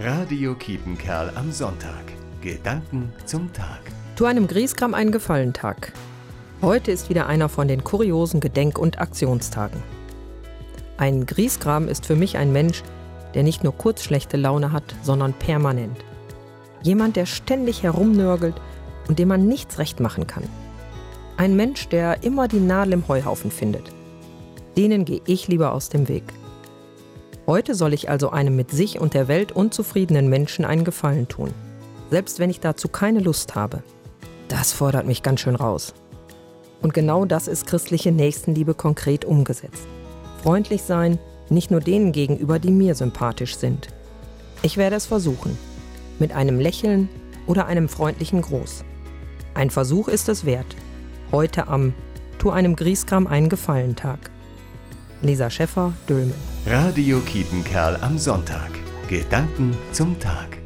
Radio Kiepenkerl am Sonntag. Gedanken zum Tag. Tu einem Grieskram einen Gefallentag. Heute ist wieder einer von den kuriosen Gedenk- und Aktionstagen. Ein Grieskram ist für mich ein Mensch, der nicht nur kurz schlechte Laune hat, sondern permanent. Jemand, der ständig herumnörgelt und dem man nichts recht machen kann. Ein Mensch, der immer die Nadel im Heuhaufen findet. Denen gehe ich lieber aus dem Weg. Heute soll ich also einem mit sich und der Welt unzufriedenen Menschen einen Gefallen tun. Selbst wenn ich dazu keine Lust habe. Das fordert mich ganz schön raus. Und genau das ist christliche Nächstenliebe konkret umgesetzt. Freundlich sein, nicht nur denen gegenüber, die mir sympathisch sind. Ich werde es versuchen. Mit einem Lächeln oder einem freundlichen Gruß. Ein Versuch ist es wert. Heute am Tu einem Grieskram einen Gefallentag. Lisa Schäffer, Dülmen. Radio Kiepenkerl am Sonntag. Gedanken zum Tag.